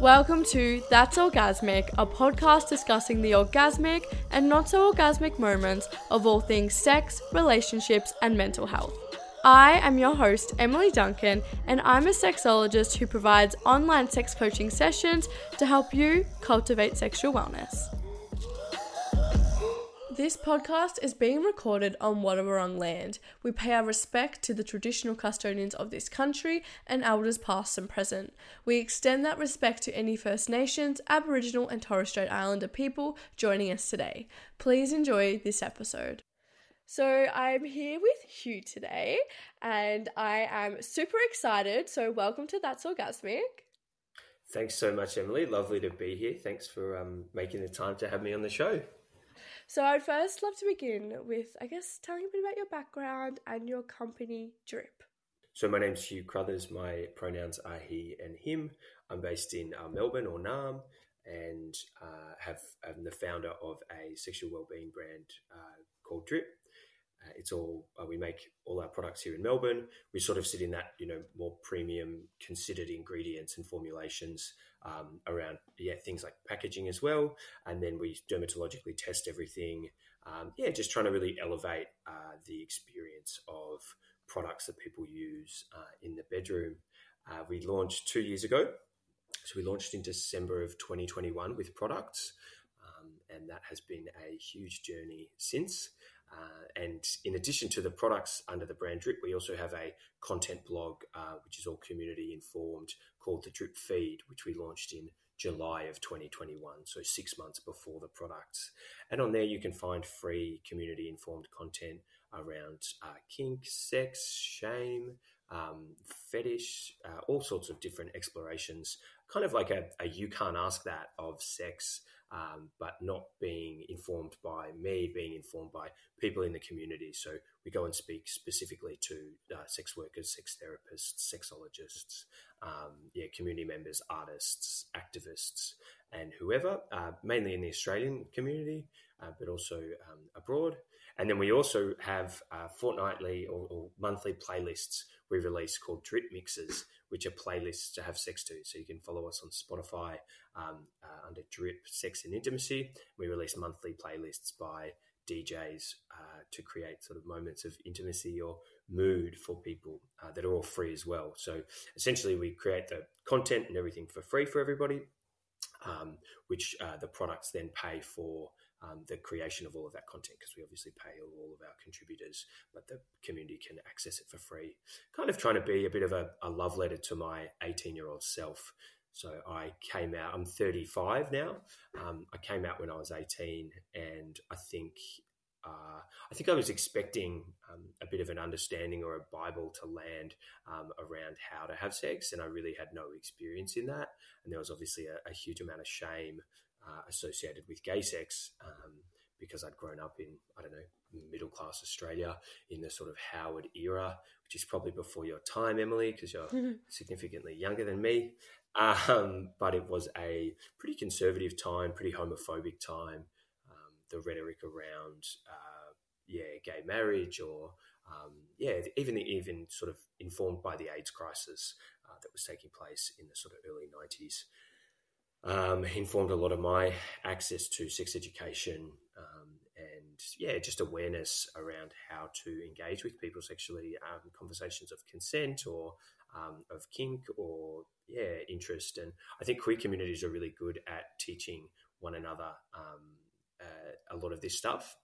Welcome to That's Orgasmic, a podcast discussing the orgasmic and not so orgasmic moments of all things sex, relationships, and mental health. I am your host, Emily Duncan, and I'm a sexologist who provides online sex coaching sessions to help you cultivate sexual wellness. This podcast is being recorded on Wadawurrung land. We pay our respect to the traditional custodians of this country and elders past and present. We extend that respect to any First Nations, Aboriginal, and Torres Strait Islander people joining us today. Please enjoy this episode. So, I'm here with Hugh today, and I am super excited. So, welcome to That's Orgasmic. Thanks so much, Emily. Lovely to be here. Thanks for um, making the time to have me on the show. So, I'd first love to begin with, I guess, telling a bit about your background and your company, Drip. So, my name's Hugh Crothers. My pronouns are he and him. I'm based in uh, Melbourne or Naarm and uh, have, I'm the founder of a sexual wellbeing brand uh, called Drip. Uh, it's all uh, we make all our products here in Melbourne. We sort of sit in that you know more premium, considered ingredients and formulations um, around yeah things like packaging as well, and then we dermatologically test everything. Um, yeah, just trying to really elevate uh, the experience of products that people use uh, in the bedroom. Uh, we launched two years ago, so we launched in December of 2021 with products, um, and that has been a huge journey since. Uh, and in addition to the products under the brand Drip, we also have a content blog, uh, which is all community informed, called the Drip Feed, which we launched in July of 2021, so six months before the products. And on there, you can find free community informed content around uh, kink, sex, shame, um, fetish, uh, all sorts of different explorations, kind of like a, a you can't ask that of sex um, but not being informed by me, being informed by people in the community. So we go and speak specifically to uh, sex workers, sex therapists, sexologists, um, yeah, community members, artists, activists, and whoever, uh, mainly in the Australian community, uh, but also um, abroad. And then we also have uh, fortnightly or, or monthly playlists we release called Drip Mixes, which are playlists to have sex to. So you can follow us on Spotify um, uh, under Drip Sex and Intimacy. We release monthly playlists by DJs uh, to create sort of moments of intimacy or mood for people uh, that are all free as well. So essentially, we create the content and everything for free for everybody, um, which uh, the products then pay for um, the creation of all of that content because we obviously pay all of our contributors, but the community can access it for free. Kind of trying to be a bit of a, a love letter to my 18 year old self. So I came out, I'm 35 now. Um, I came out when I was 18, and I think. Uh, I think I was expecting um, a bit of an understanding or a Bible to land um, around how to have sex, and I really had no experience in that. And there was obviously a, a huge amount of shame uh, associated with gay sex um, because I'd grown up in, I don't know, middle class Australia in the sort of Howard era, which is probably before your time, Emily, because you're significantly younger than me. Um, but it was a pretty conservative time, pretty homophobic time. Um, the rhetoric around, uh, yeah, gay marriage or, um, yeah, even even sort of informed by the AIDS crisis uh, that was taking place in the sort of early 90s um, informed a lot of my access to sex education um, and yeah, just awareness around how to engage with people sexually, um, conversations of consent or um, of kink or yeah, interest. And I think queer communities are really good at teaching one another um, uh, a lot of this stuff.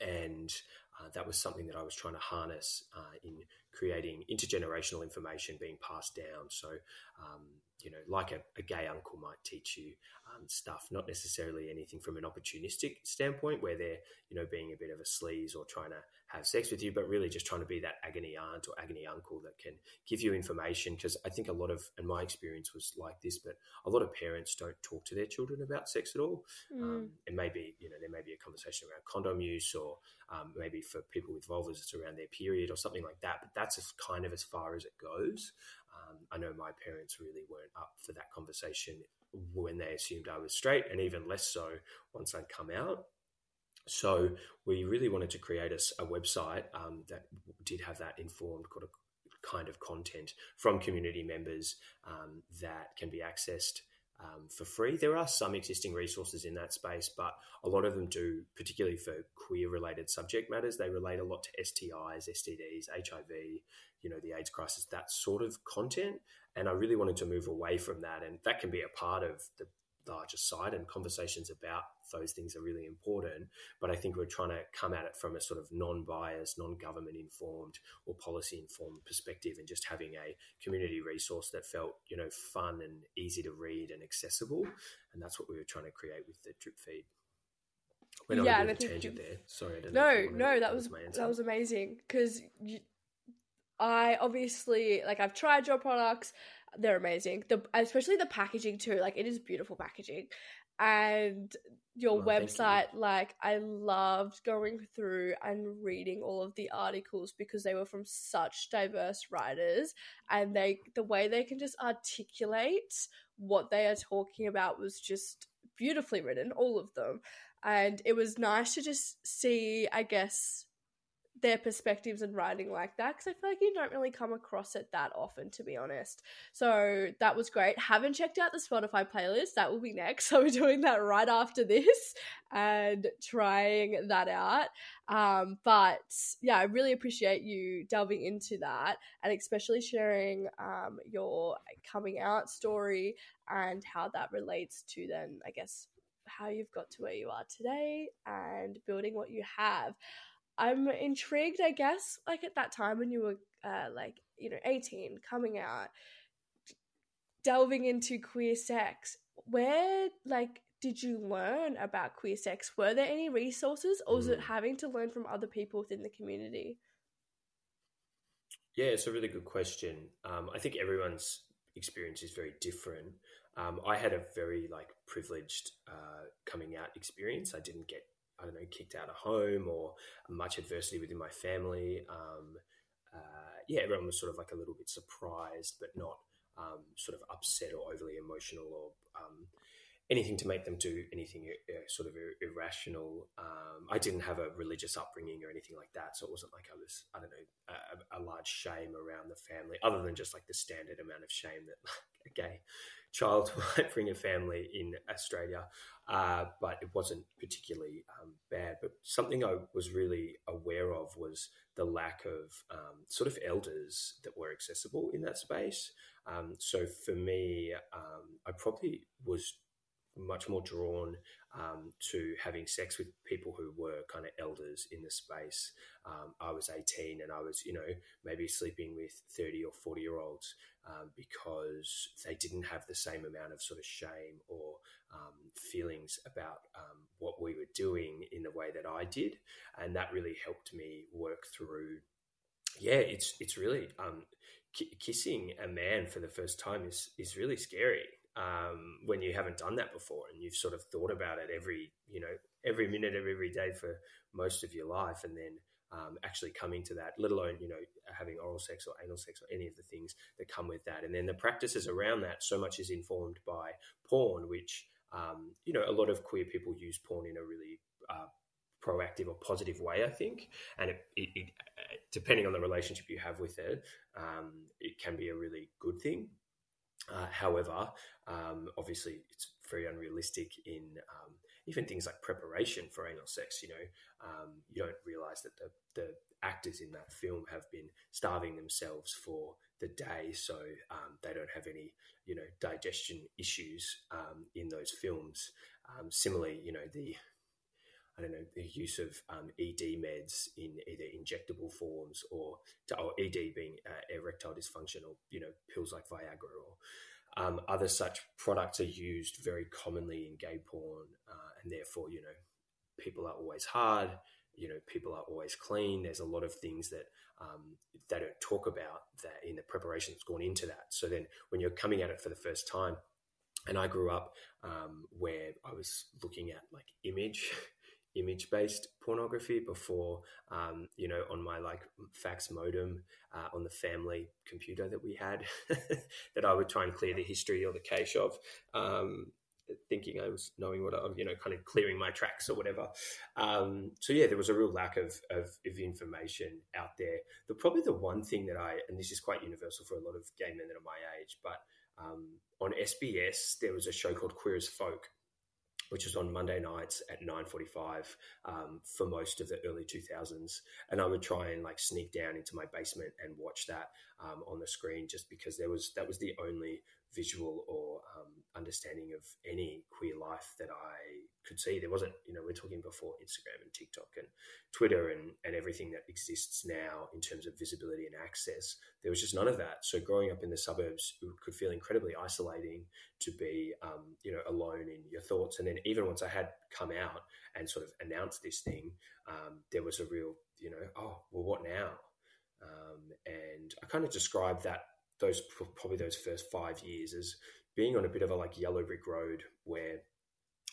And uh, that was something that I was trying to harness uh, in creating intergenerational information being passed down. So, um, you know, like a, a, gay uncle might teach you um, stuff, not necessarily anything from an opportunistic standpoint where they're, you know, being a bit of a sleaze or trying to have sex with you, but really just trying to be that agony aunt or agony uncle that can give you information. Because I think a lot of, and my experience was like this, but a lot of parents don't talk to their children about sex at all. Mm. Um, and maybe, you know, there may be a conversation around condom use or um, maybe for people with vulvas, it's around their period or something like that. But that's as kind of as far as it goes. Um, I know my parents really weren't up for that conversation when they assumed I was straight, and even less so once I'd come out. So we really wanted to create a, a website um, that did have that informed kind of content from community members um, that can be accessed um, for free. There are some existing resources in that space, but a lot of them do, particularly for queer related subject matters. They relate a lot to STIs, STDs, HIV, you know, the AIDS crisis, that sort of content. And I really wanted to move away from that. And that can be a part of the larger side and conversations about those things are really important. But I think we're trying to come at it from a sort of non biased, non government informed or policy informed perspective and just having a community resource that felt, you know, fun and easy to read and accessible. And that's what we were trying to create with the drip feed. Went yeah, think you, there. Sorry, no, no, that was that was amazing because I obviously like I've tried your products they're amazing. The especially the packaging too. Like it is beautiful packaging, and your oh, website. You. Like I loved going through and reading all of the articles because they were from such diverse writers, and they the way they can just articulate what they are talking about was just beautifully written. All of them, and it was nice to just see. I guess their perspectives and writing like that because I feel like you don't really come across it that often, to be honest. So that was great. Haven't checked out the Spotify playlist. That will be next. So we're doing that right after this and trying that out. Um, but yeah, I really appreciate you delving into that and especially sharing um, your coming out story and how that relates to then, I guess, how you've got to where you are today and building what you have. I'm intrigued, I guess, like at that time when you were uh, like, you know, 18, coming out, delving into queer sex, where, like, did you learn about queer sex? Were there any resources, or was mm. it having to learn from other people within the community? Yeah, it's a really good question. Um, I think everyone's experience is very different. Um, I had a very like privileged uh, coming out experience. I didn't get I don't know, kicked out of home or much adversity within my family. Um, uh, yeah, everyone was sort of like a little bit surprised, but not um, sort of upset or overly emotional or um, anything to make them do anything uh, sort of irrational. Um, I didn't have a religious upbringing or anything like that, so it wasn't like I was, I don't know, a, a large shame around the family, other than just like the standard amount of shame that a gay child bring a family in Australia uh, but it wasn't particularly um, bad. But something I was really aware of was the lack of um, sort of elders that were accessible in that space. Um, so for me, um, I probably was much more drawn um, to having sex with people who were kind of elders in the space. Um, I was 18 and I was, you know, maybe sleeping with 30 or 40 year olds um, because they didn't have the same amount of sort of shame or um, feelings about um, what we were doing in the way that I did. And that really helped me work through. Yeah, it's it's really um, kissing a man for the first time is is really scary um, when you haven't done that before and you've sort of thought about it every you know every minute of every day for most of your life and then um, actually coming to that let alone you know having oral sex or anal sex or any of the things that come with that and then the practices around that so much is informed by porn which um, you know a lot of queer people use porn in a really uh, proactive or positive way, I think. And it, it, it, depending on the relationship you have with it, um, it can be a really good thing. Uh, however, um, obviously, it's very unrealistic in um, even things like preparation for anal sex. You know, um, you don't realize that the, the actors in that film have been starving themselves for the day, so um, they don't have any, you know, digestion issues um, in those films. Um, similarly, you know, the I don't know, the use of um, ED meds in either injectable forms or, or ED being uh, erectile dysfunction or, you know, pills like Viagra or um, other such products are used very commonly in gay porn. Uh, and therefore, you know, people are always hard, you know, people are always clean. There's a lot of things that um, they don't talk about that in the preparation that's gone into that. So then when you're coming at it for the first time, and I grew up um, where I was looking at like image image based pornography before, um, you know, on my like fax modem uh, on the family computer that we had that I would try and clear the history or the cache of. Um, thinking I was knowing what I, you know, kind of clearing my tracks or whatever. Um, so yeah, there was a real lack of, of, of information out there. The probably the one thing that I, and this is quite universal for a lot of gay men that are my age, but um, on SBS there was a show called Queer as Folk, which was on Monday nights at 9:45 um, for most of the early 2000s, and I would try and like sneak down into my basement and watch that um, on the screen, just because there was that was the only visual or um, understanding of any queer life that I could see. There wasn't, you know, we're talking before Instagram and TikTok and Twitter and, and everything that exists now in terms of visibility and access. There was just none of that. So growing up in the suburbs could feel incredibly isolating to be, um, you know, alone in your thoughts. And then even once I had come out and sort of announced this thing, um, there was a real, you know, oh, well, what now? Um, and I kind of described that those probably those first five years as being on a bit of a like yellow brick road where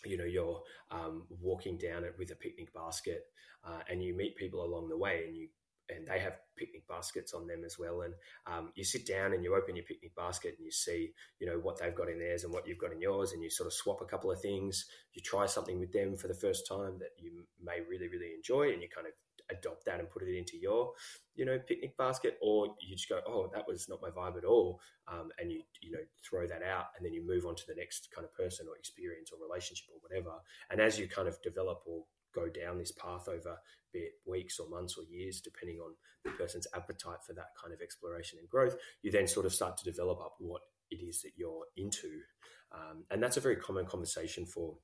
you know you're um, walking down it with a picnic basket uh, and you meet people along the way and you and they have picnic baskets on them as well. And um, you sit down and you open your picnic basket and you see you know what they've got in theirs and what you've got in yours and you sort of swap a couple of things. You try something with them for the first time that you may really really enjoy and you kind of adopt that and put it into your you know picnic basket or you just go oh that was not my vibe at all um, and you you know throw that out and then you move on to the next kind of person or experience or relationship or whatever. And as you kind of develop or go down this path over be it weeks or months or years depending on the person's appetite for that kind of exploration and growth you then sort of start to develop up what it is that you're into. Um, and that's a very common conversation for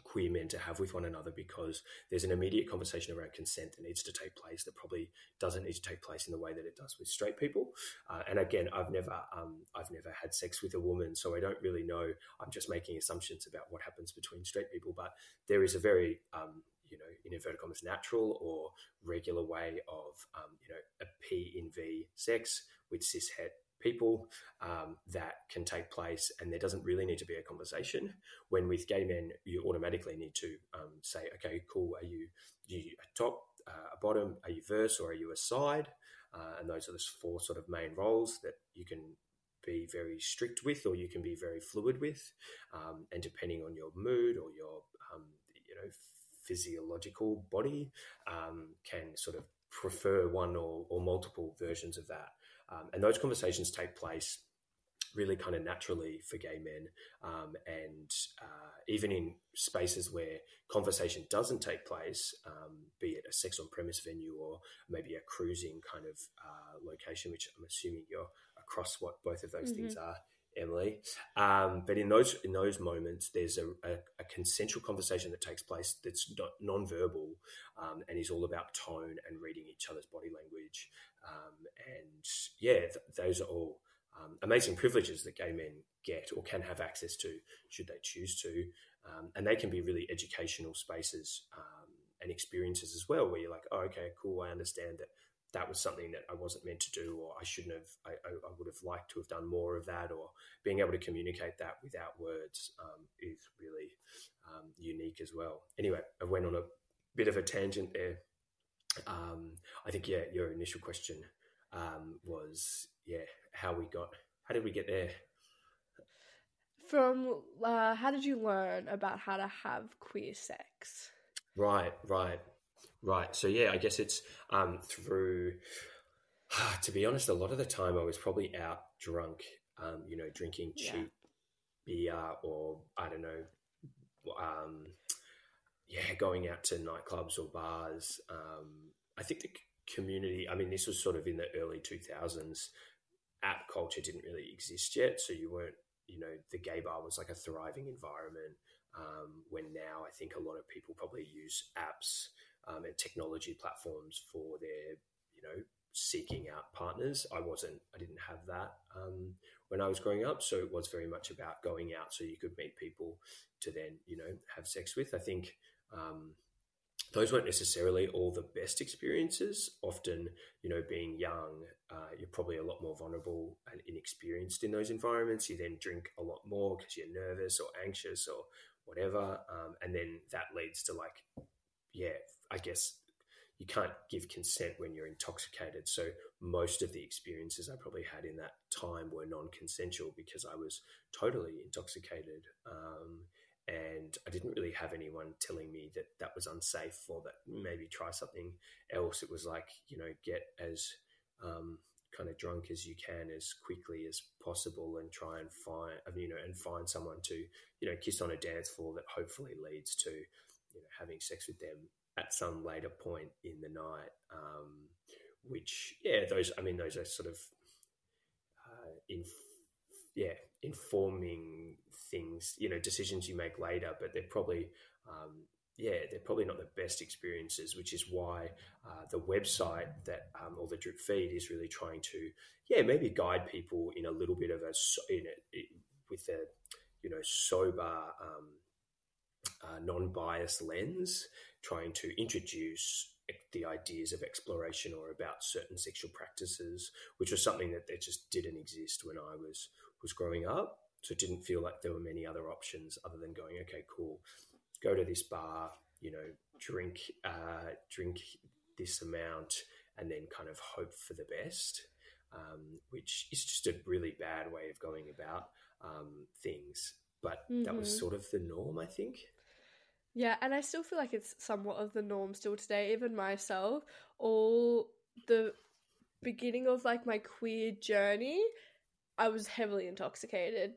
queer men to have with one another because there's an immediate conversation around consent that needs to take place that probably doesn't need to take place in the way that it does with straight people. Uh, and again, I've never um, I've never had sex with a woman, so I don't really know. I'm just making assumptions about what happens between straight people, but there is a very um, you know, in inverted commas, natural or regular way of, um, you know, a P in V sex with cis het people um, that can take place, and there doesn't really need to be a conversation. When with gay men, you automatically need to um, say, okay, cool, are you, you a top, uh, a bottom, are you verse, or are you a side? Uh, and those are the four sort of main roles that you can be very strict with, or you can be very fluid with, um, and depending on your mood or your, um, you know, physiological body, um, can sort of prefer one or, or multiple versions of that. Um, and those conversations take place really kind of naturally for gay men. Um, and uh, even in spaces where conversation doesn't take place, um, be it a sex on premise venue or maybe a cruising kind of uh, location, which I'm assuming you're across what both of those mm-hmm. things are. Emily, um, but in those in those moments, there's a, a, a consensual conversation that takes place that's non-verbal um, and is all about tone and reading each other's body language um, and yeah, th- those are all um, amazing privileges that gay men get or can have access to, should they choose to. Um, and they can be really educational spaces um, and experiences as well, where you're like, oh, okay, cool, I understand that that was something that I wasn't meant to do, or I shouldn't have, I, I, would have liked to have done more of that, or being able to communicate that without words um, is really um, unique as well. Anyway, I went on a bit of a tangent there. Um, I think yeah, your initial question um, was yeah, how we got, how did we get there? From uh, how did you learn about how to have queer sex? Right, right, right. So yeah, I guess it's um, through. To be honest, a lot of the time I was probably out drunk, um, you know, drinking cheap yeah. beer or I don't know, um, yeah, going out to nightclubs or bars. Um, I think the community, I mean, this was sort of in the early 2000s. App culture didn't really exist yet. So you weren't, you know, the gay bar was like a thriving environment. Um, when now I think a lot of people probably use apps um, and technology platforms for their, you know, seeking out partners. I wasn't, I didn't have that um, when I was growing up. So it was very much about going out so you could meet people to then, you know, have sex with. I think um, those weren't necessarily all the best experiences. Often, you know, being young, uh, you're probably a lot more vulnerable and inexperienced in those environments. You then drink a lot more because you're nervous or anxious or whatever. Um, and then that leads to like, yeah, I guess you can't give consent when you're intoxicated. So most of the experiences I probably had in that time were non-consensual because I was totally intoxicated. Um, and I didn't really have anyone telling me that that was unsafe or that maybe try something else. It was like, you know, get as um, kind of drunk as you can as quickly as possible and try and find, you know, and find someone to, you know, kiss on a dance floor that hopefully leads to, you know, having sex with them at some later point in the night. Um, which, yeah, those, I mean, those are sort of, uh, yeah, informing things, you know, decisions you make later, but they're probably, um, yeah, they're probably not the best experiences, which is why uh, the website that um, or the drip feed is really trying to, yeah, maybe guide people in a little bit of a in with a you know sober, um, uh, non-biased lens, trying to introduce the ideas of exploration or about certain sexual practices, which was something that, that just didn't exist when I was was growing up. So it didn't feel like there were many other options other than going, okay, cool, go to this bar, you know, drink, uh, drink this amount, and then kind of hope for the best, um, which is just a really bad way of going about um, things. But mm-hmm. that was mm-hmm. sort of the norm, I think. Yeah, and I still feel like it's somewhat of the norm still today. Even myself, all the beginning of like my queer journey, I was heavily intoxicated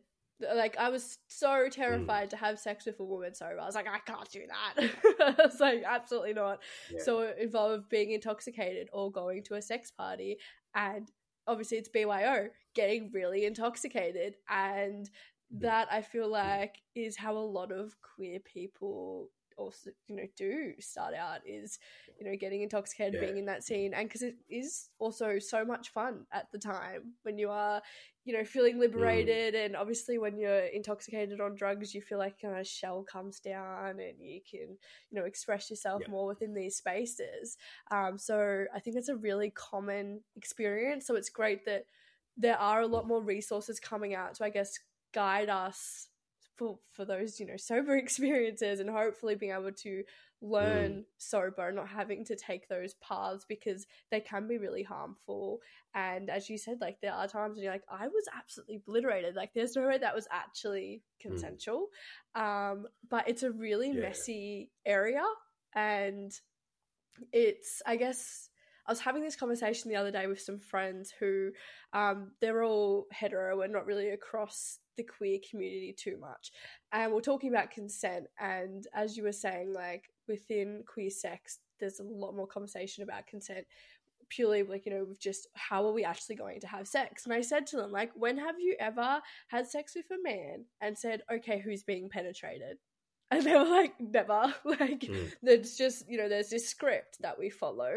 like I was so terrified mm. to have sex with a woman sober. I was like, I can't do that. I was like, absolutely not. Yeah. So it involved being intoxicated or going to a sex party and obviously it's BYO, getting really intoxicated. And. That I feel like is how a lot of queer people also you know do start out is you know getting intoxicated yeah. being in that scene and because it is also so much fun at the time when you are you know, feeling mm. liberated. Mm. And obviously, when you're intoxicated on drugs, you feel like a shell comes down and you can, you know, express yourself yeah. more within these spaces. Um, so I think it's a really common experience. So it's great that there are a lot more resources coming out to, I guess, guide us for, for those, you know, sober experiences and hopefully being able to learn mm. sober, not having to take those paths because they can be really harmful. And as you said, like there are times when you're like, I was absolutely obliterated. Like there's no way that was actually mm. consensual. Mm. Um, but it's a really yeah. messy area. And it's, I guess, I was having this conversation the other day with some friends who um, they're all hetero and not really across the queer community too much. And we're talking about consent. And as you were saying, like within queer sex, there's a lot more conversation about consent purely like you know with just how are we actually going to have sex and i said to them like when have you ever had sex with a man and said okay who's being penetrated and they were like never like mm. there's just you know there's this script that we follow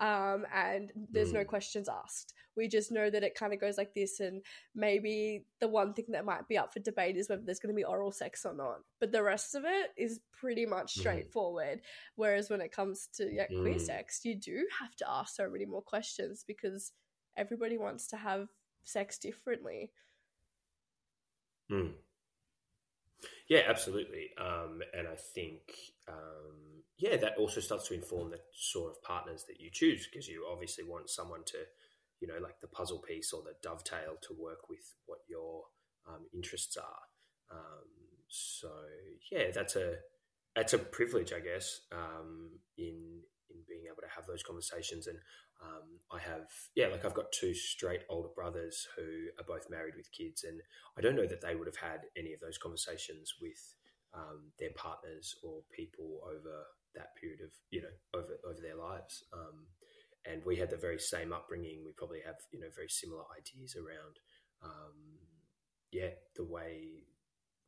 um and there's mm. no questions asked we just know that it kind of goes like this and maybe the one thing that might be up for debate is whether there's going to be oral sex or not but the rest of it is pretty much mm. straightforward mm. whereas when it comes to yeah, queer mm. sex you do have to ask so many more questions because everybody wants to have sex differently mm. Yeah, absolutely. Um, and I think, um, yeah, that also starts to inform the sort of partners that you choose because you obviously want someone to, you know, like the puzzle piece or the dovetail to work with what your um, interests are. Um, so yeah, that's a that's a privilege, I guess, um, in in being able to have those conversations. And um, I have, yeah, like I've got two straight older brothers who are both married with kids, and I don't know that they would have had any of those conversations with um, their partners or people over that period of, you know, over over their lives. Um, and we had the very same upbringing. We probably have, you know, very similar ideas around, um, yeah, the way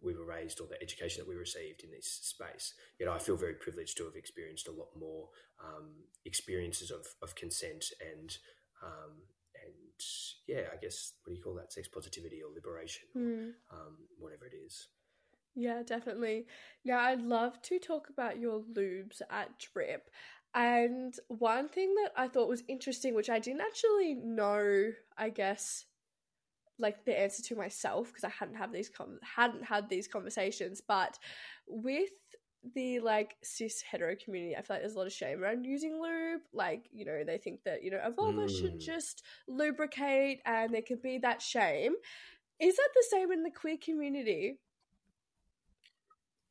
we were raised or the education that we received in this space. You know, I feel very privileged to have experienced a lot more um, experiences of, of consent and um, and yeah, I guess what do you call that? Sex positivity or liberation, mm. or, um, whatever it is. Yeah, definitely. Now, I'd love to talk about your lubes at Drip. And one thing that I thought was interesting, which I didn't actually know, I guess, like the answer to myself because I hadn't have these com- hadn't had these conversations. But with the like cis hetero community, I feel like there's a lot of shame around using lube. Like, you know, they think that, you know, a vulva mm. should just lubricate and there can be that shame. Is that the same in the queer community?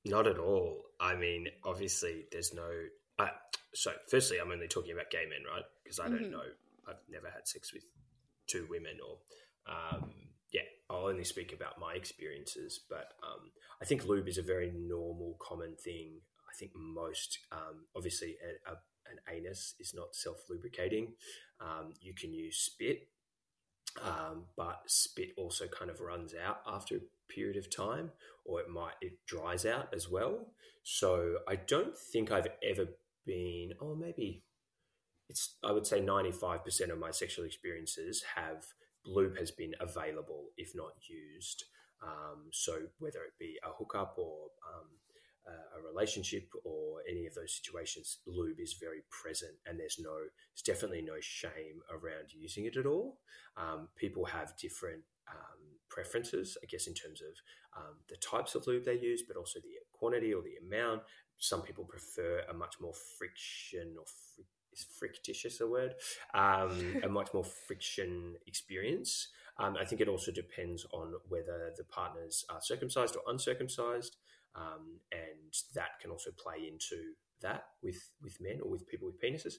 Not at all. I mean, obviously, there's no. Uh, so, firstly, I'm only talking about gay men, right? Because I don't mm-hmm. know. I've never had sex with two women, or um, yeah, I'll only speak about my experiences. But um, I think lube is a very normal, common thing. I think most, um, obviously, a, a, an anus is not self lubricating. Um, you can use spit, um, but spit also kind of runs out after a period of time, or it might it dries out as well. So I don't think I've ever been, oh, maybe it's I would say ninety five percent of my sexual experiences have lube has been available if not used. Um, so whether it be a hookup or um, a relationship or any of those situations, lube is very present, and there's no, there's definitely no shame around using it at all. Um, people have different um, preferences, I guess, in terms of um, the types of lube they use, but also the quantity or the amount. Some people prefer a much more friction or is frictitious a word, um, a much more friction experience. Um, I think it also depends on whether the partners are circumcised or uncircumcised, um, and that can also play into that with with men or with people with penises.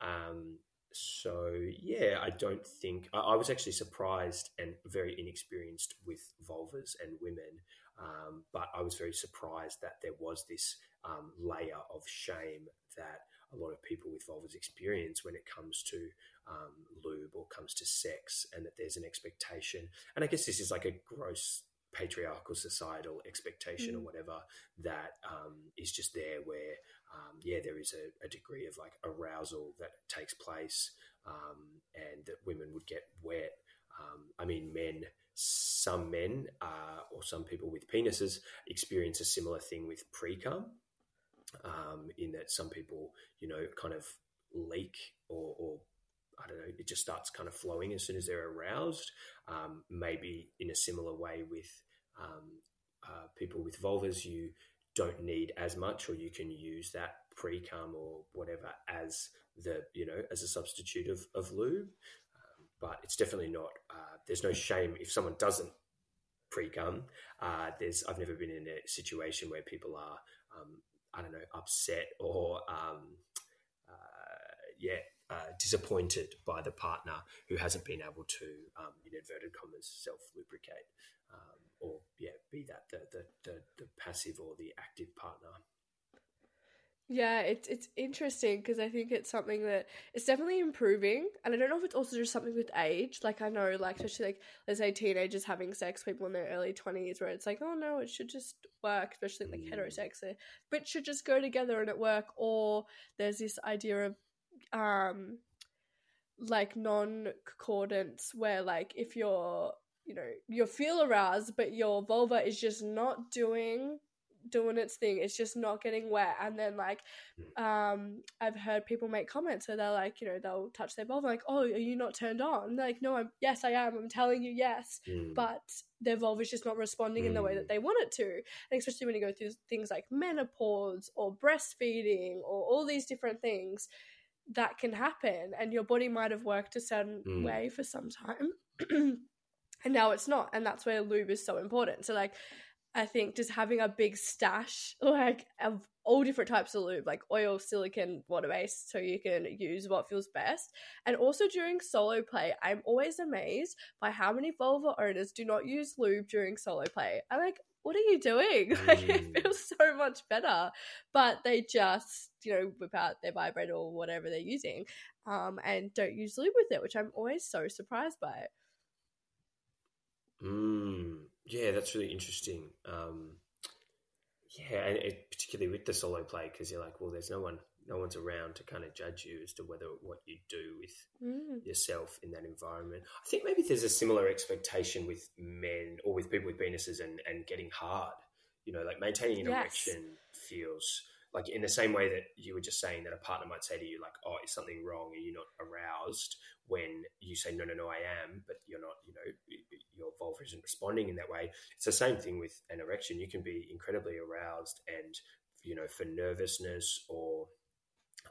Um, so yeah, I don't think I, I, was actually surprised and very inexperienced with vulvas and women, um, but I was very surprised that there was this um, layer of shame that a lot of people with vulvas experience when it comes to um, lube or comes to sex, and that there's an expectation. And I guess this is like a gross patriarchal societal expectation mm. or whatever that um, is just there where um, yeah there is a, a, degree of like arousal that takes place um, and that women would get wet um, i mean men some men uh, or some people with penises experience a similar thing with pre-cum um, in that some people, you know, kind of leak or, or I don't know, it just starts kind of flowing as soon as they're aroused. Um, maybe in a similar way with um, uh, people with vulvas, you don't need as much, or you can use that pre cum or whatever as the you know as a substitute of, of lube. But it's definitely not. Uh, there's no shame if someone doesn't pre cum. Uh, there's I've never been in a situation where people are um, I don't know, upset or um, uh, yeah, uh, disappointed by the partner who hasn't been able to, um, in inverted commas, self lubricate, um, or yeah, be that the, the, the, the passive or the active partner. Yeah, it's it's interesting because I think it's something that it's definitely improving, and I don't know if it's also just something with age. Like I know, like especially like let's say teenagers having sex, people in their early twenties, where it's like, oh no, it should just work, especially like mm. heterosex, but should just go together and it work. Or there's this idea of um like non concordance where like if you're you know you feel aroused but your vulva is just not doing doing its thing. It's just not getting wet. And then like um I've heard people make comments so they're like, you know, they'll touch their vulva like, Oh, are you not turned on? They're like, No, I'm yes, I am. I'm telling you yes. Mm. But their vulva is just not responding mm. in the way that mm. they want it to. And especially when you go through things like menopause or breastfeeding or all these different things that can happen and your body might have worked a certain mm. way for some time and now it's not and that's where lube is so important so like I think just having a big stash like of all different types of lube, like oil, silicone, water based, so you can use what feels best. And also during solo play, I'm always amazed by how many vulva owners do not use lube during solo play. I'm like, what are you doing? Like it mm. feels so much better, but they just you know whip out their vibrator or whatever they're using, um, and don't use lube with it, which I'm always so surprised by. Mm, yeah, that's really interesting. Um, yeah, and it, particularly with the solo play, because you're like, well, there's no one, no one's around to kind of judge you as to whether what you do with mm. yourself in that environment. I think maybe there's a similar expectation with men or with people with penises and, and getting hard. You know, like maintaining an yes. erection feels like in the same way that you were just saying that a partner might say to you like oh is something wrong? Are you not aroused? when you say no no no i am but you're not you know your vulva isn't responding in that way. It's the same thing with an erection. You can be incredibly aroused and you know for nervousness or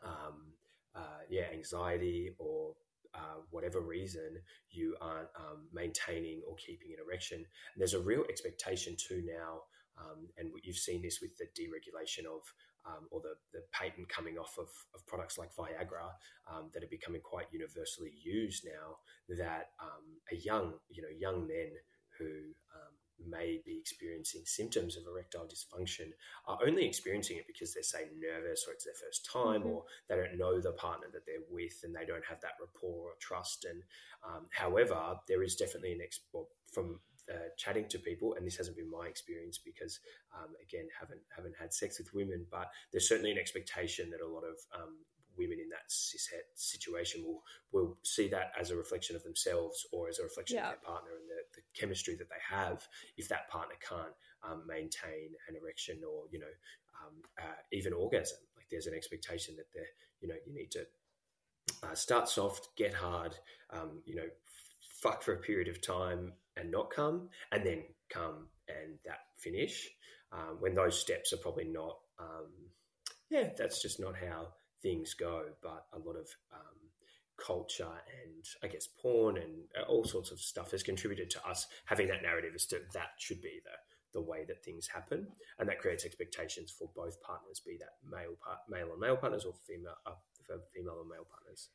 um, uh, yeah anxiety or uh, whatever reason you aren't um, maintaining or keeping an erection. And there's a real expectation too now, um, and you've seen this with the deregulation of um, or the, the patent coming off of, of products like Viagra um, that are becoming quite universally used now. That um, a young, you know, young men who um, may be experiencing symptoms of erectile dysfunction are only experiencing it because they're say nervous or it's their first time mm-hmm. or they don't know the partner that they're with and they don't have that rapport or trust and um, however there is definitely an ex- from uh, chatting to people, and this hasn't been my experience because, um, again, haven't haven't had sex with women, but there's certainly an expectation that a lot of um, women in that cishet situation will will see that as a reflection of themselves or as a reflection yeah. of their partner and the, the, chemistry that they have. If that partner can't um, maintain an erection or you know um, uh, even orgasm, like there's an expectation that they you know you need to uh, start soft, get hard, um, you know, fuck for a period of time and not come, and then come and that finish. Um, when those steps are probably not, um, yeah, that's just not how things go. But a lot of um, culture and I guess porn and all sorts of stuff has contributed to us having that narrative as to that should be the the way that things happen, and that creates expectations for both partners, be that male part, male and male partners, or female uh, female and male partners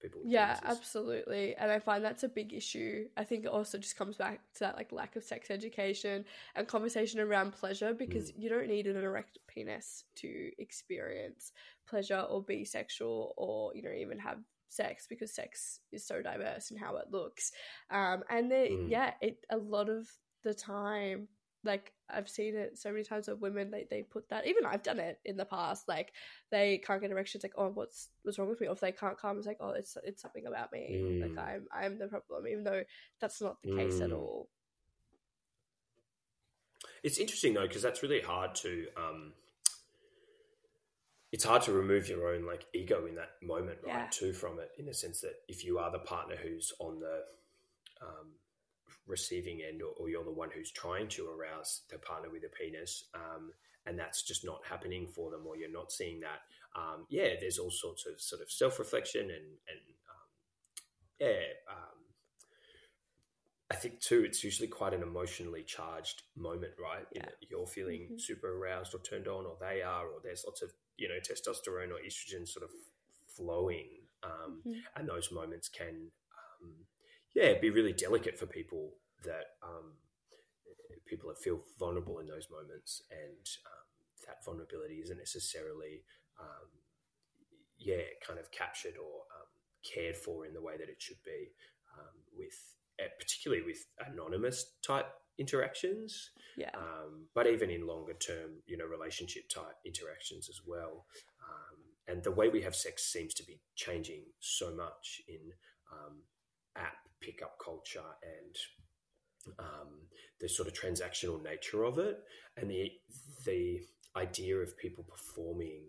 people yeah absolutely and i find that's a big issue i think it also just comes back to that like lack of sex education and conversation around pleasure because mm. you don't need an erect penis to experience pleasure or be sexual or you know even have sex because sex is so diverse in how it looks um and then mm. yeah it a lot of the time like I've seen it so many times with women they, they put that even I've done it in the past like they can't get erections like oh what's what's wrong with me or if they can't come it's like oh it's it's something about me mm. like I'm I'm the problem even though that's not the case mm. at all it's interesting though because that's really hard to um it's hard to remove your own like ego in that moment right yeah. too from it in the sense that if you are the partner who's on the um receiving end or, or, you're the one who's trying to arouse the partner with a penis um, and that's just not happening for them or you're not seeing that um, yeah there's all sorts of sort of self-reflection and and um, yeah um, I think too it's usually quite an emotionally charged moment right yeah. you're feeling mm-hmm. super aroused or turned on or they are or there's lots of you know testosterone or estrogen sort of flowing um, mm-hmm. and those moments can um, yeah, be really delicate for people that um, people feel vulnerable in those moments, and um, that vulnerability isn't necessarily, um, yeah, kind of captured or um, cared for in the way that it should be. Um, with eh, particularly with anonymous type interactions, yeah, um, but even in longer term, you know, relationship type interactions as well. and the way we have sex seems to be changing so much in app pickup culture and um, the sort of transactional nature of it, and the the idea of people performing,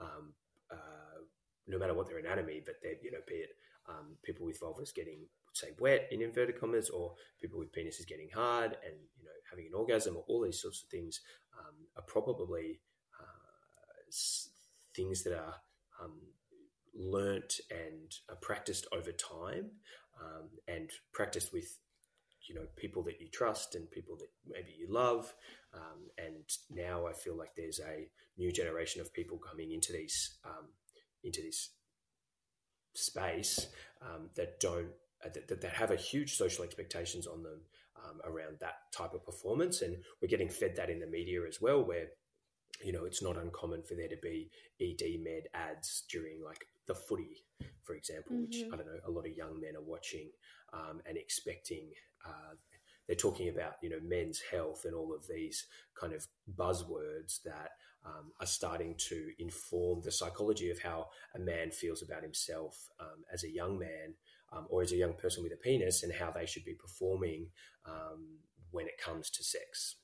um, uh, no matter what their anatomy, but they you know be it um, people with vulvas getting say wet in inverted commas, or people with penises getting hard and you know having an orgasm, or all these sorts of things um, are probably uh, things that are um, learnt and are practiced over time um, and practiced with you know people that you trust and people that maybe you love. Um, and now i feel like there's a new generation of people coming into these um, into this space um, that don't uh, that, that have a huge social expectations on them um, around that type of performance. And we're getting fed that in the media as well where you know it's not uncommon for there to be ed med ads during like the footy, for example, mm-hmm. which I don't know, a lot of young men are watching um, and expecting. Uh, they're talking about you know men's health and all of these kind of buzzwords that um, are starting to inform the psychology of how a man feels about himself um, as a young man um, or as a young person with a penis and how they should be performing um, when it comes to sex.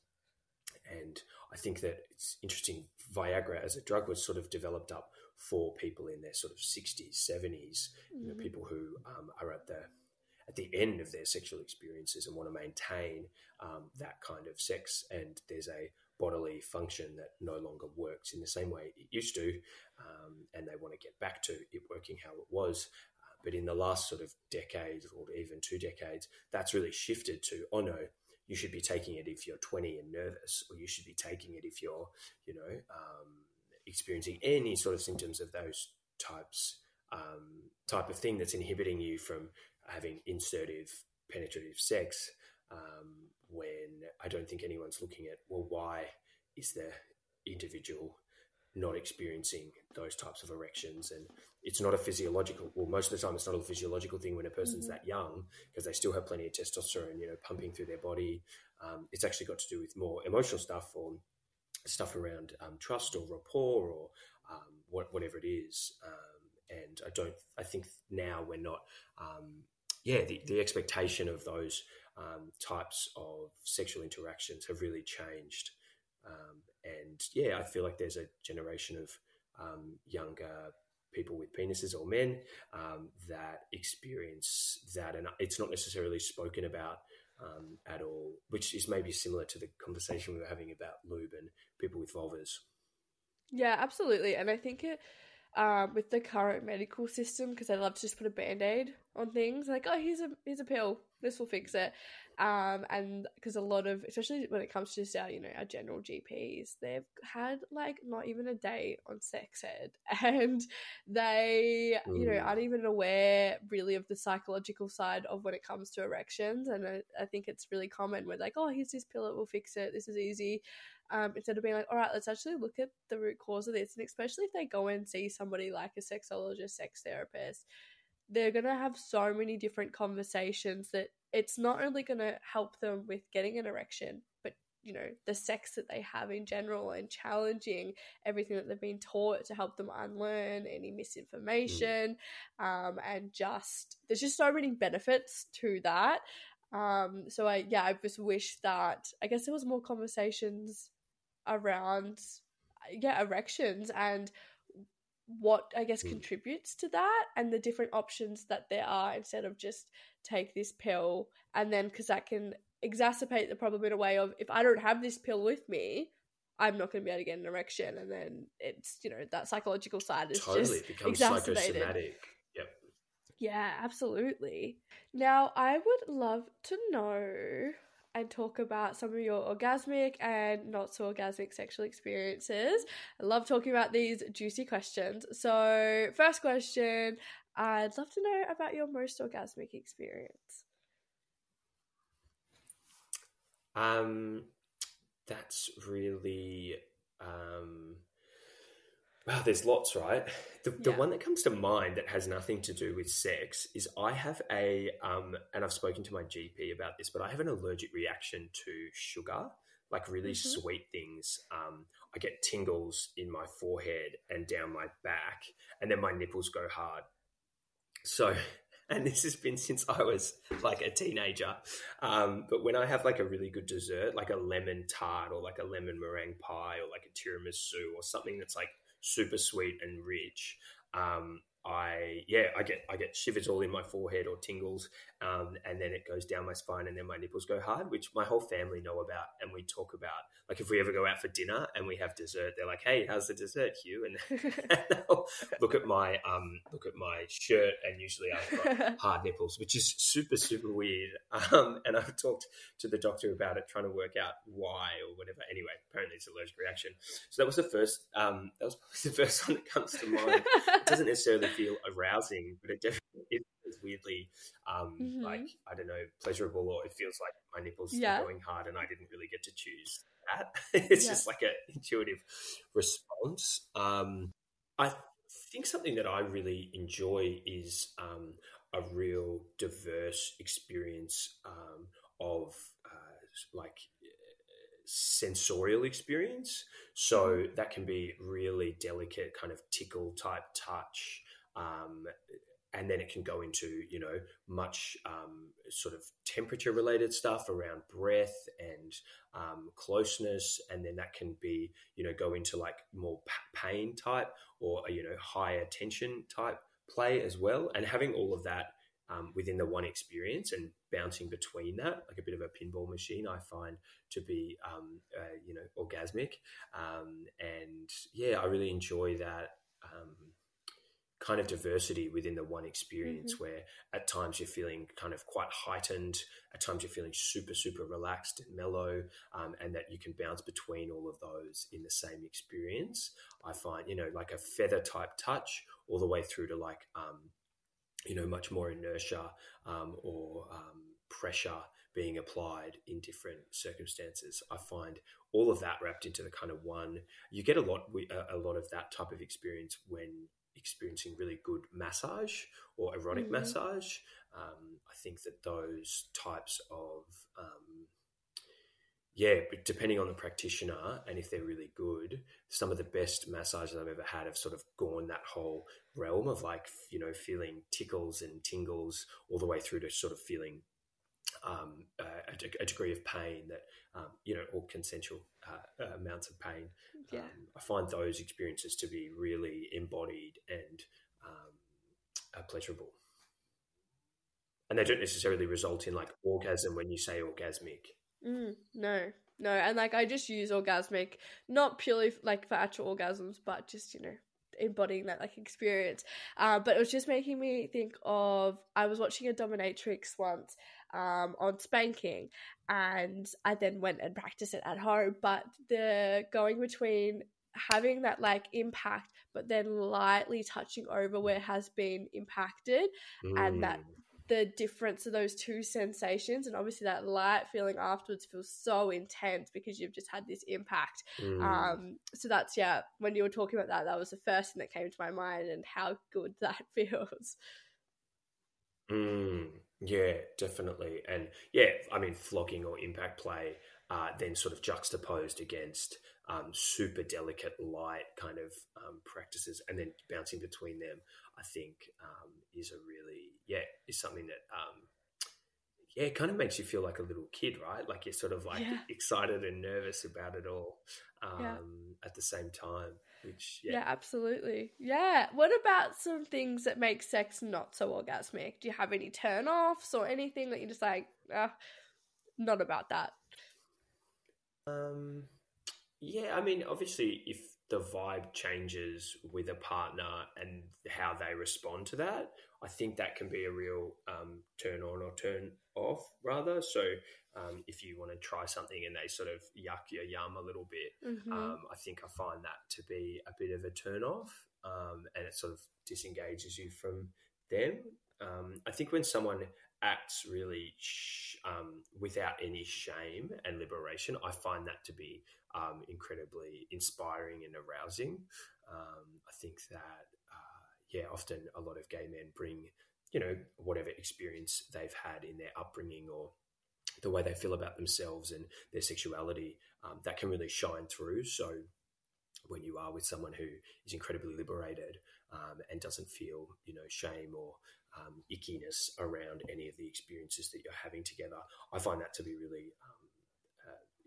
And I think that it's interesting. Viagra as a drug was sort of developed up for people in their sort of 60s, 70s, you know, mm-hmm. people who um, are at the at the end of their sexual experiences and want to maintain um, that kind of sex. And there's a bodily function that no longer works in the same way it used to, um, and they want to get back to it working how it was. Uh, but in the last sort of decade or even two decades, that's really shifted to oh no, you should be taking it if you're 20 and nervous, or you should be taking it if you're you know um, experiencing any sort of symptoms of those types um, type of thing that's inhibiting you from having insertive penetrative sex um, when I don't think anyone's looking at, well, why is the individual not experiencing those types of erections? And it's not a physiological, well, most of the time it's not a physiological thing when a person's mm-hmm. that young because they still have plenty of testosterone, you know, pumping through their body. Um, it's actually got to do with more emotional stuff or stuff around um, trust or rapport or um, what, whatever it is. Um, and I don't, I think now we're not, um, yeah, the, the expectation of those um, types of sexual interactions have really changed. Um, and yeah, I feel like there's a generation of um, younger people with penises or men um, that experience that, and it's not necessarily spoken about um, at all, which is maybe similar to the conversation we were having about lube and people with vulvas. Yeah, absolutely, and I think it um, with the current medical system because they love to just put a band aid on things like, oh, here's a here's a pill, this will fix it. Um, and because a lot of, especially when it comes to just our, you know, our general GPs, they've had like not even a day on sex ed, and they, mm. you know, aren't even aware really of the psychological side of when it comes to erections. And I, I think it's really common where like, oh, here's this pill, it will fix it. This is easy um, instead of being like, all right, let's actually look at the root cause of this. And especially if they go and see somebody like a sexologist, sex therapist, they're going to have so many different conversations that it's not only going to help them with getting an erection, but you know the sex that they have in general and challenging everything that they've been taught to help them unlearn any misinformation um, and just there's just so many benefits to that um, so i yeah i just wish that i guess there was more conversations around yeah erections and what I guess mm. contributes to that and the different options that there are instead of just take this pill and then because that can exacerbate the problem in a way of if I don't have this pill with me, I'm not going to be able to get an erection, and then it's you know that psychological side is totally just becomes exacerbated. psychosomatic. Yep. Yeah, absolutely. Now I would love to know and talk about some of your orgasmic and not so orgasmic sexual experiences. I love talking about these juicy questions. So, first question I'd love to know about your most orgasmic experience. Um, that's really um, Wow, there's lots, right? The, the one that comes to mind that has nothing to do with sex is I have a, um, and I've spoken to my GP about this, but I have an allergic reaction to sugar, like really mm-hmm. sweet things. Um, I get tingles in my forehead and down my back, and then my nipples go hard. So, and this has been since I was like a teenager. Um, but when I have like a really good dessert, like a lemon tart or like a lemon meringue pie or like a tiramisu or something that's like super sweet and rich. Um, I yeah, I get I get shivers all in my forehead or tingles, um, and then it goes down my spine, and then my nipples go hard, which my whole family know about, and we talk about. Like if we ever go out for dinner and we have dessert, they're like, "Hey, how's the dessert, Hugh?" And, and they'll look at my um look at my shirt, and usually I've got hard nipples, which is super super weird. Um, and I've talked to the doctor about it, trying to work out why or whatever. Anyway, apparently it's an allergic reaction. So that was the first. Um, that was probably the first one that comes to mind. It doesn't necessarily feel arousing, but it definitely is weirdly um, mm-hmm. like I don't know pleasurable, or it feels like my nipples yeah. are going hard, and I didn't really get to choose that. it's yeah. just like an intuitive response. Um, I think something that I really enjoy is um, a real diverse experience um, of uh, like sensorial experience. So mm-hmm. that can be really delicate, kind of tickle type touch, um, and then it can go into you know much um, sort of temperature related stuff around breath and um, closeness and then that can be you know go into like more pain type or you know higher tension type play as well and having all of that um, within the one experience and bouncing between that, like a bit of a pinball machine, I find to be, um, uh, you know, orgasmic. Um, and yeah, I really enjoy that um, kind of diversity within the one experience mm-hmm. where at times you're feeling kind of quite heightened at times you're feeling super super relaxed and mellow um, and that you can bounce between all of those in the same experience i find you know like a feather type touch all the way through to like um, you know much more inertia um, or um, pressure being applied in different circumstances. I find all of that wrapped into the kind of one. You get a lot, a lot of that type of experience when experiencing really good massage or erotic mm-hmm. massage. Um, I think that those types of um, yeah, depending on the practitioner and if they're really good, some of the best massages I've ever had have sort of gone that whole realm of like, you know, feeling tickles and tingles all the way through to sort of feeling um, a, a, degree of pain that, um, you know, or consensual uh, uh, amounts of pain. Yeah. Um, I find those experiences to be really embodied and um, uh, pleasurable. And they don't necessarily result in like orgasm when you say orgasmic. Mm, no, no. And like I just use orgasmic, not purely like for actual orgasms, but just, you know, embodying that like experience. Uh, but it was just making me think of I was watching a dominatrix once um, on spanking, and I then went and practiced it at home. But the going between having that like impact, but then lightly touching over where it has been impacted, mm. and that mm. the difference of those two sensations and obviously that light feeling afterwards feels so intense because you've just had this impact mm. um so that's yeah when you were talking about that that was the first thing that came to my mind and how good that feels mm. Yeah, definitely. And yeah, I mean, flogging or impact play uh, then sort of juxtaposed against um, super delicate light kind of um, practices and then bouncing between them, I think um, is a really, yeah, is something that, um, yeah, it kind of makes you feel like a little kid, right? Like you're sort of like yeah. excited and nervous about it all yeah. Um, at the same time. Which yeah. yeah. absolutely. Yeah. What about some things that make sex not so orgasmic? Do you have any turn offs or anything that you're just like, ah, not about that? Um yeah, I mean obviously if the vibe changes with a partner and how they respond to that, I think that can be a real um, turn on or turn off, rather. So, um, if you want to try something and they sort of yuck your yum a little bit, mm-hmm. um, I think I find that to be a bit of a turn off um, and it sort of disengages you from them. Um, I think when someone acts really sh- um, without any shame and liberation, I find that to be um, incredibly inspiring and arousing. Um, I think that, uh, yeah, often a lot of gay men bring, you know, whatever experience they've had in their upbringing or the way they feel about themselves and their sexuality, um, that can really shine through. So when you are with someone who is incredibly liberated um, and doesn't feel, you know, shame or um, ickiness around any of the experiences that you're having together, I find that to be really um,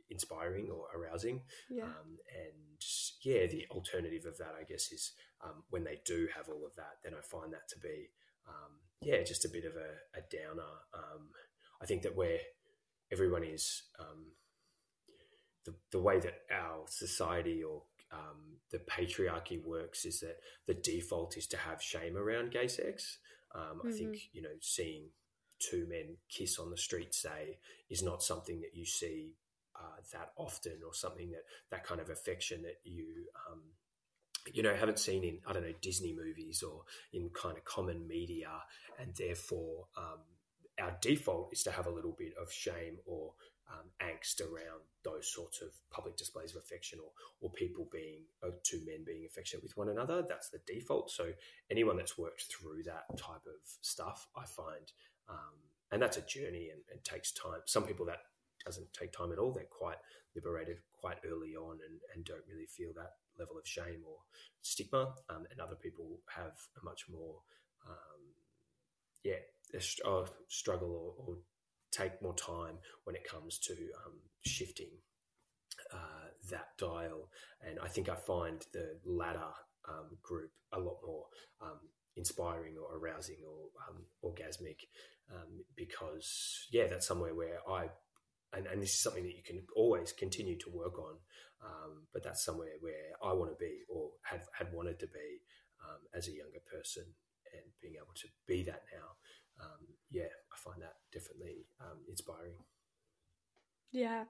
inspiring or arousing. Yeah. Um, and yeah, the alternative of that, I guess, is um, when they do have all of that, then I find that to be, um, yeah, just a bit of a, a downer. Um, I think that where everyone is, the, the way that our society or um, the patriarchy works is that the default is to have shame around gay sex. Um, mm-hmm. I think mm-hmm. you know seeing two men kiss on the street, say, is not something that you see uh, that often, or something that that kind of affection that you um, you know haven't seen in I don't know Disney movies or in kind of common media, and therefore um, our default is to have a little bit of shame or um, angst around those sorts of public displays of affection or, or people being, uh, two men being affectionate with one another. That's the default. So anyone that's worked through that type of stuff, I find, um, and that's a journey and, and, takes time. Some people that doesn't take time at all. They're quite liberated quite early on and, and don't really feel that level of shame or stigma. Um, and other people have a much more, um, yeah, struggle or, or take more time when it comes to um, shifting uh, that dial. And I think I find the latter um, group a lot more um, inspiring or arousing or um, orgasmic um, because yeah that's somewhere where I and, and this is something that you can always continue to work on um, but that's somewhere where I want to be or had had wanted to be um, as a younger person and being able to be that now. Um, yeah I find that definitely um, inspiring. Yeah.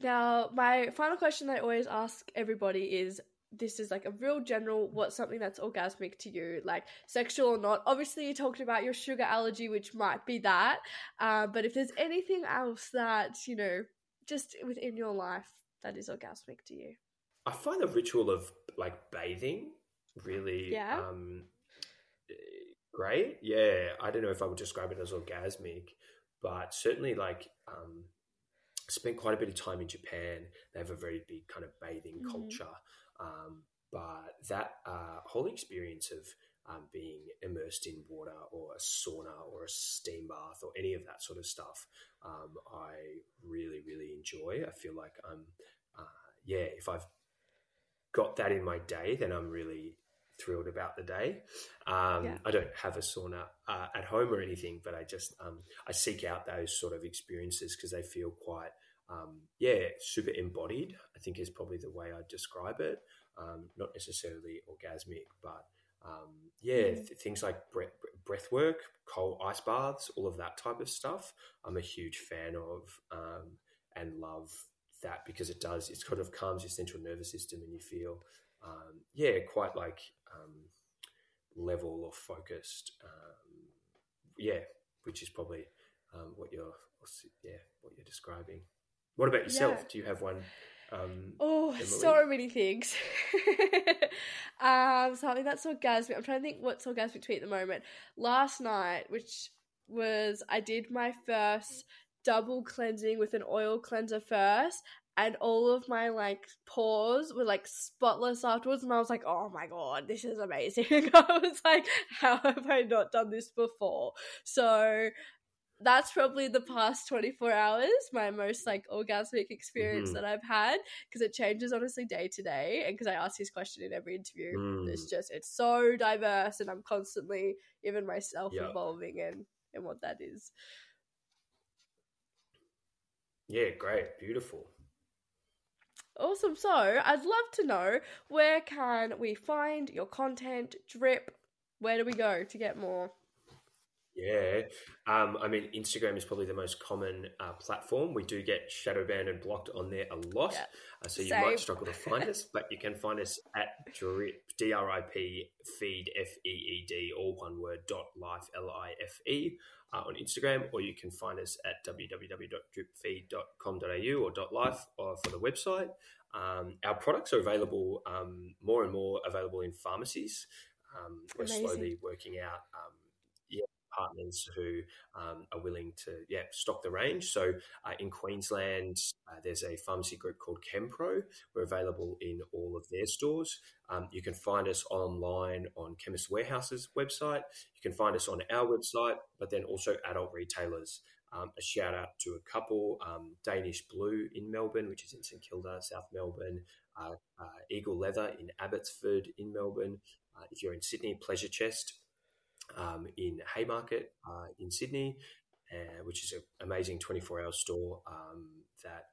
Now my final question I always ask everybody is this is like a real general what's something that's orgasmic to you like sexual or not. Obviously you talked about your sugar allergy which might be that uh, but if there's anything else that you know just within your life that is orgasmic to you? I find the ritual of like bathing really yeah. um great. Yeah. I don't know if i would describe it as orgasmic but certainly like um spent quite a bit of time in japan. They have a very big kind of bathing mm-hmm. culture um, but that uh, whole experience of um, being immersed in water or a sauna or a steam bath or any of that sort of stuff, um, I really, really enjoy. I feel like I'm, uh, yeah, if I've got that in my day, then I'm really thrilled about the day. Um, yeah. I don't have a sauna uh, at home or anything, but I just um, I seek out those sort of experiences because they feel quite um, yeah, super embodied, I think is probably the way I'd describe it. Um, not necessarily orgasmic, but um, yeah, th- things like breath, breath work, cold ice baths, all of that type of stuff. I'm a huge fan of um, and love that because it does, it sort of calms your central nervous system and you feel, um, yeah, quite like um, level or focused. yeah, which is probably what you're, yeah, what you're describing. What about yourself? Yeah. Do you have one? Um, oh, Emily? so many things. um, something that's orgasmic. I'm trying to think what's orgasmic to me at the moment. Last night, which was I did my first double cleansing with an oil cleanser first, and all of my like pores were like spotless afterwards and i was like oh my god this is amazing i was like how have i not done this before so that's probably the past 24 hours my most like orgasmic experience mm-hmm. that i've had because it changes honestly day to day and because i ask this question in every interview mm. it's just it's so diverse and i'm constantly even myself evolving in in what that is. Yeah great beautiful. Awesome so i'd love to know where can we find your content drip? Where do we go to get more yeah, um, I mean, Instagram is probably the most common uh, platform. We do get shadow banned and blocked on there a lot, yeah. uh, so you Same. might struggle to find us. But you can find us at drip d r i p feed f e e d all one word dot life l i f e uh, on Instagram, or you can find us at www.dripfeed.com.au or dot .life or for the website. Um, our products are available um, more and more available in pharmacies. Um, we're Amazing. slowly working out um, partners who um, are willing to yeah stock the range. So uh, in Queensland, uh, there's a pharmacy group called Chempro. We're available in all of their stores. Um, you can find us online on Chemist Warehouse's website. You can find us on our website, but then also adult retailers. Um, a shout out to a couple, um, Danish Blue in Melbourne, which is in St Kilda, South Melbourne, uh, uh, Eagle Leather in Abbotsford in Melbourne. Uh, if you're in Sydney, Pleasure Chest um, in Haymarket uh, in Sydney, uh, which is an amazing 24 hour store um, that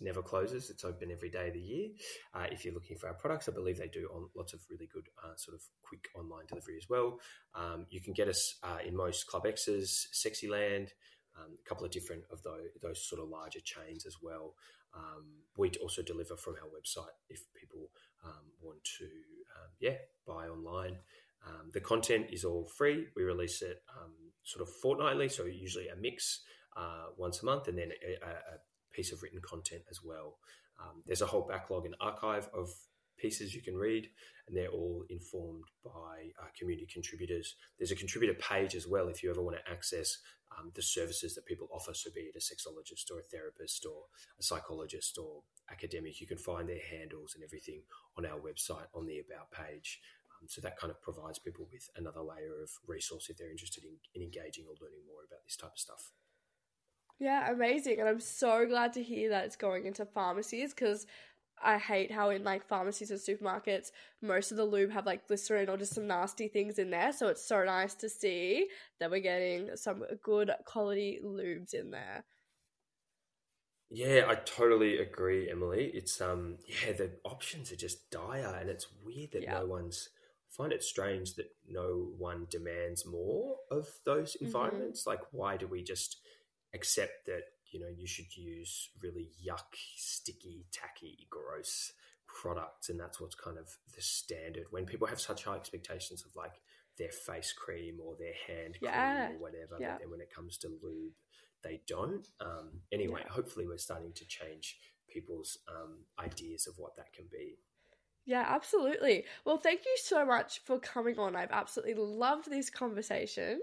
never closes. It's open every day of the year. Uh, if you're looking for our products, I believe they do on lots of really good uh, sort of quick online delivery as well. Um, you can get us uh, in most Club X's, Sexyland, um, a couple of different of those, those sort of larger chains as well. Um, we also deliver from our website if people um, want to, um, yeah, buy online. Um, the content is all free. We release it um, sort of fortnightly, so usually a mix uh, once a month, and then a, a, piece of written content as well. Um, there's a whole backlog and archive of pieces you can read, and they're all informed by uh, community contributors. There's a contributor page as well if you ever want to access um, the services that people offer, so be it a sexologist or a therapist or a psychologist or academic, you can find their handles and everything on our website on the About page. Um, so that kind of provides people with another layer of resource if they're interested in, in engaging or learning more about this type of stuff. Yeah, amazing. And I'm so glad to hear that it's going into pharmacies because I hate how in like pharmacies and supermarkets, most of the lube have like glycerin or just some nasty things in there. So it's so nice to see that we're getting some good quality lubes in there. Yeah, I totally agree, Emily. It's um yeah, the options are just dire and it's weird that no one's find it strange that no one demands more of those Mm-hmm. environments. Like why do we just accept that, you know, you should use really yuck, sticky, tacky, gross products and that's what's kind of the standard when people have such high expectations of like their face cream or their hand Yeah. cream or whatever, Yeah. but then when it comes to lube, they don't. Um, anyway, Yeah. hopefully we're starting to change people's um, ideas of what that can be. Yeah, absolutely. Well, thank you so much for coming on. I've absolutely loved this conversation.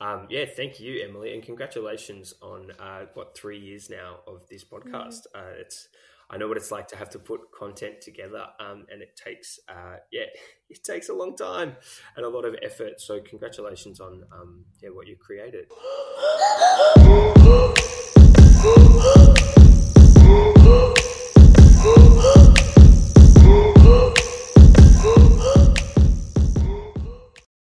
Um, yeah, thank you, Emily, and congratulations on uh, what three years now of this podcast. Uh, it's I know what it's like to have to put content together, um, and it takes uh, yeah, it takes a long time and a lot of effort. So congratulations on um, yeah what you created.